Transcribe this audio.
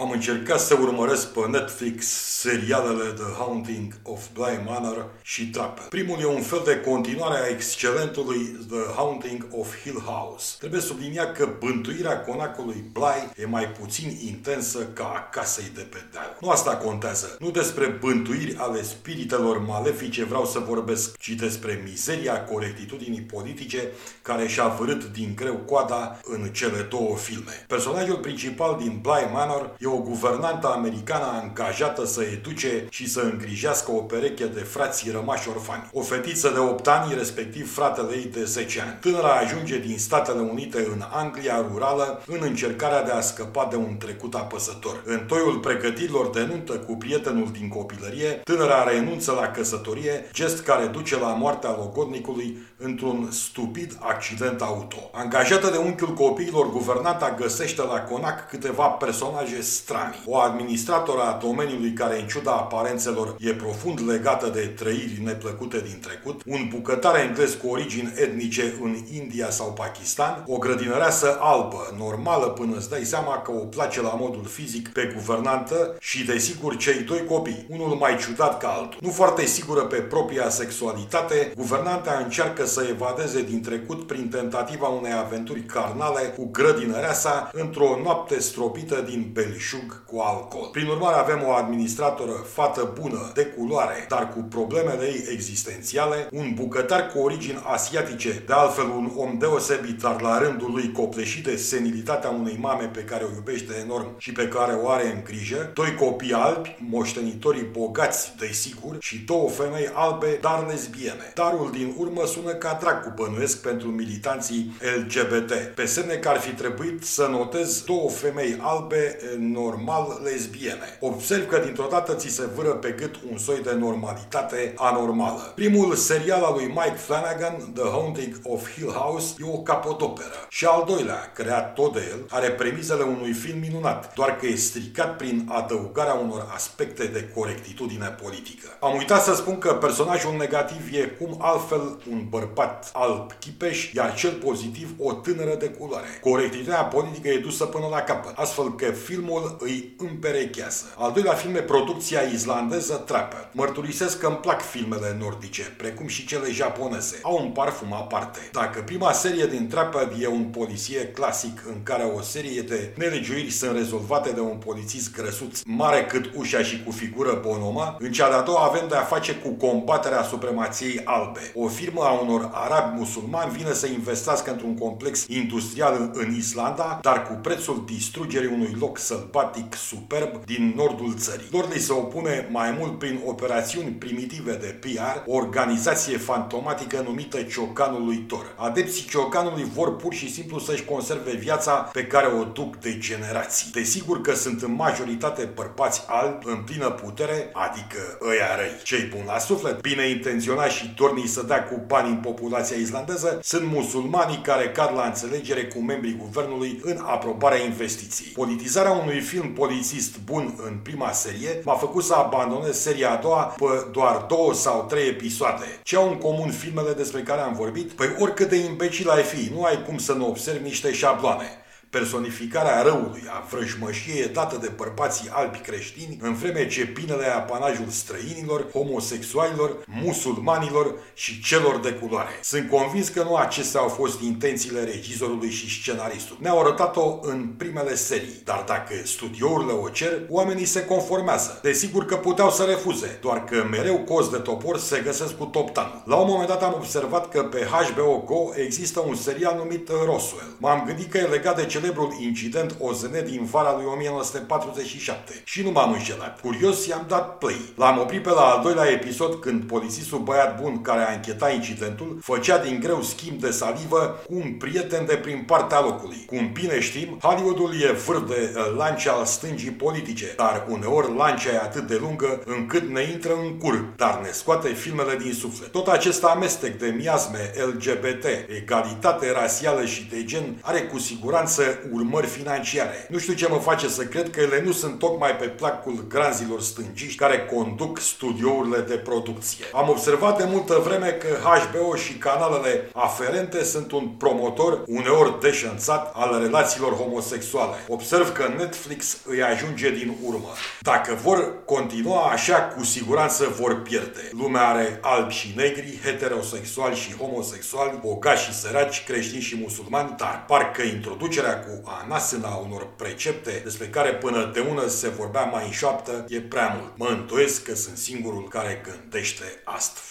Am încercat să urmăresc pe Netflix serialele The Haunting of Bly Manor și Trapper. Primul e un fel de continuare a excelentului The Haunting of Hill House. Trebuie subliniat că bântuirea conacului Bly e mai puțin intensă ca a casei de pe deal. Nu asta contează. Nu despre bântuiri ale spiritelor malefice vreau să vorbesc, ci despre mizeria corectitudinii politice care și-a vărât din greu coada în cele două filme. Personajul principal din Bly Manor e o guvernantă americană angajată să educe și să îngrijească o pereche de frați rămași orfani. O fetiță de 8 ani, respectiv fratele ei de 10 ani. Tânăra ajunge din Statele Unite în Anglia rurală în încercarea de a scăpa de un trecut apăsător. În toiul pregătirilor de nuntă cu prietenul din copilărie, tânăra renunță la căsătorie, gest care duce la moartea logodnicului într-un stupid accident auto. Angajată de unchiul copiilor, guvernanta găsește la conac câteva personaje stranii. O administratoră a domeniului care, în ciuda aparențelor, e profund legată de trăiri neplăcute din trecut, un bucătar englez cu origini etnice în India sau Pakistan, o grădinăreasă albă, normală până îți dai seama că o place la modul fizic pe guvernantă și, desigur, cei doi copii, unul mai ciudat ca altul. Nu foarte sigură pe propria sexualitate, guvernanta încearcă să evadeze din trecut prin tentativa unei aventuri carnale cu grădinărea sa într-o noapte stropită din belșug cu alcool. Prin urmare avem o administratoră fată bună, de culoare, dar cu problemele ei existențiale, un bucătar cu origini asiatice, de altfel un om deosebit, dar la rândul lui copleșit de senilitatea unei mame pe care o iubește enorm și pe care o are în grijă, doi copii albi, moștenitorii bogați, desigur, și două femei albe, dar lesbiene. Darul din urmă sună ca drag cu bănuiesc pentru militanții LGBT. Pe semne că ar fi trebuit să notez două femei albe normal lesbiene. Observ că dintr-o dată ți se vâră pe gât un soi de normalitate anormală. Primul serial al lui Mike Flanagan, The Haunting of Hill House, e o capodoperă. Și al doilea, creat tot de el, are premizele unui film minunat, doar că e stricat prin adăugarea unor aspecte de corectitudine politică. Am uitat să spun că personajul negativ e cum altfel un bărbat alb chipeș, iar cel pozitiv o tânără de culoare. Corectitudinea politică e dusă până la capăt, astfel că filmul îi împerechează. Al doilea film e producția islandeză Trapper. Mărturisesc că îmi plac filmele nordice, precum și cele japoneze. Au un parfum aparte. Dacă prima serie din Trapper e un poliție clasic în care o serie de nelegiuiri sunt rezolvate de un polițist grăsuț mare cât ușa și cu figură bonoma, în cea de-a doua avem de-a face cu combaterea supremației albe. O firmă a unor arabi musulmani vine să investească într-un complex industrial în Islanda, dar cu prețul distrugerii unui loc sălbatic superb din nordul țării. Lor li se opune mai mult prin operațiuni primitive de PR, o organizație fantomatică numită Ciocanul lui Tor. Adepții Ciocanului vor pur și simplu să-și conserve viața pe care o duc de generații. Desigur că sunt în majoritate bărbați albi în plină putere, adică ăia răi. Cei buni la suflet, bine intenționați și dorniți să dea cu bani în populația islandeză, sunt musulmanii care cad la înțelegere cu membrii guvernului în aprobarea investiției. Politizarea unui film polițist bun în prima serie m-a făcut să abandonez seria a doua pe doar două sau trei episoade. Ce au în comun filmele despre care am vorbit? Păi oricât de imbecil ai fi, nu ai cum să nu observi niște șabloane personificarea răului, a vrăjmășiei dată de bărbații albi creștini, în vreme ce pinele e apanajul străinilor, homosexualilor, musulmanilor și celor de culoare. Sunt convins că nu acestea au fost intențiile regizorului și scenaristului. Ne-au arătat-o în primele serii, dar dacă studiourile o cer, oamenii se conformează. Desigur că puteau să refuze, doar că mereu cos de topor se găsesc cu top -tan. La un moment dat am observat că pe HBO Go există un serial numit Roswell. M-am gândit că e legat de celebrul incident OZN din vara lui 1947 și nu m-am înșelat. Curios i-am dat play. L-am oprit pe la al doilea episod când polițistul băiat bun care a închetat incidentul făcea din greu schimb de salivă cu un prieten de prin partea locului. Cum bine știm, Hollywoodul e vârf de uh, lance al stângii politice, dar uneori lancea e atât de lungă încât ne intră în cur, dar ne scoate filmele din suflet. Tot acest amestec de miasme LGBT, egalitate rasială și de gen are cu siguranță există urmări financiare. Nu știu ce mă face să cred că ele nu sunt tocmai pe placul granzilor stângiști care conduc studiourile de producție. Am observat de multă vreme că HBO și canalele aferente sunt un promotor uneori deșanțat al relațiilor homosexuale. Observ că Netflix îi ajunge din urmă. Dacă vor continua așa, cu siguranță vor pierde. Lumea are albi și negri, heterosexuali și homosexuali, bogați și săraci, creștini și musulmani, dar parcă introducerea cu anasâna unor precepte despre care până de ună se vorbea mai în șoaptă e prea mult. Mă întoiesc că sunt singurul care gândește astfel.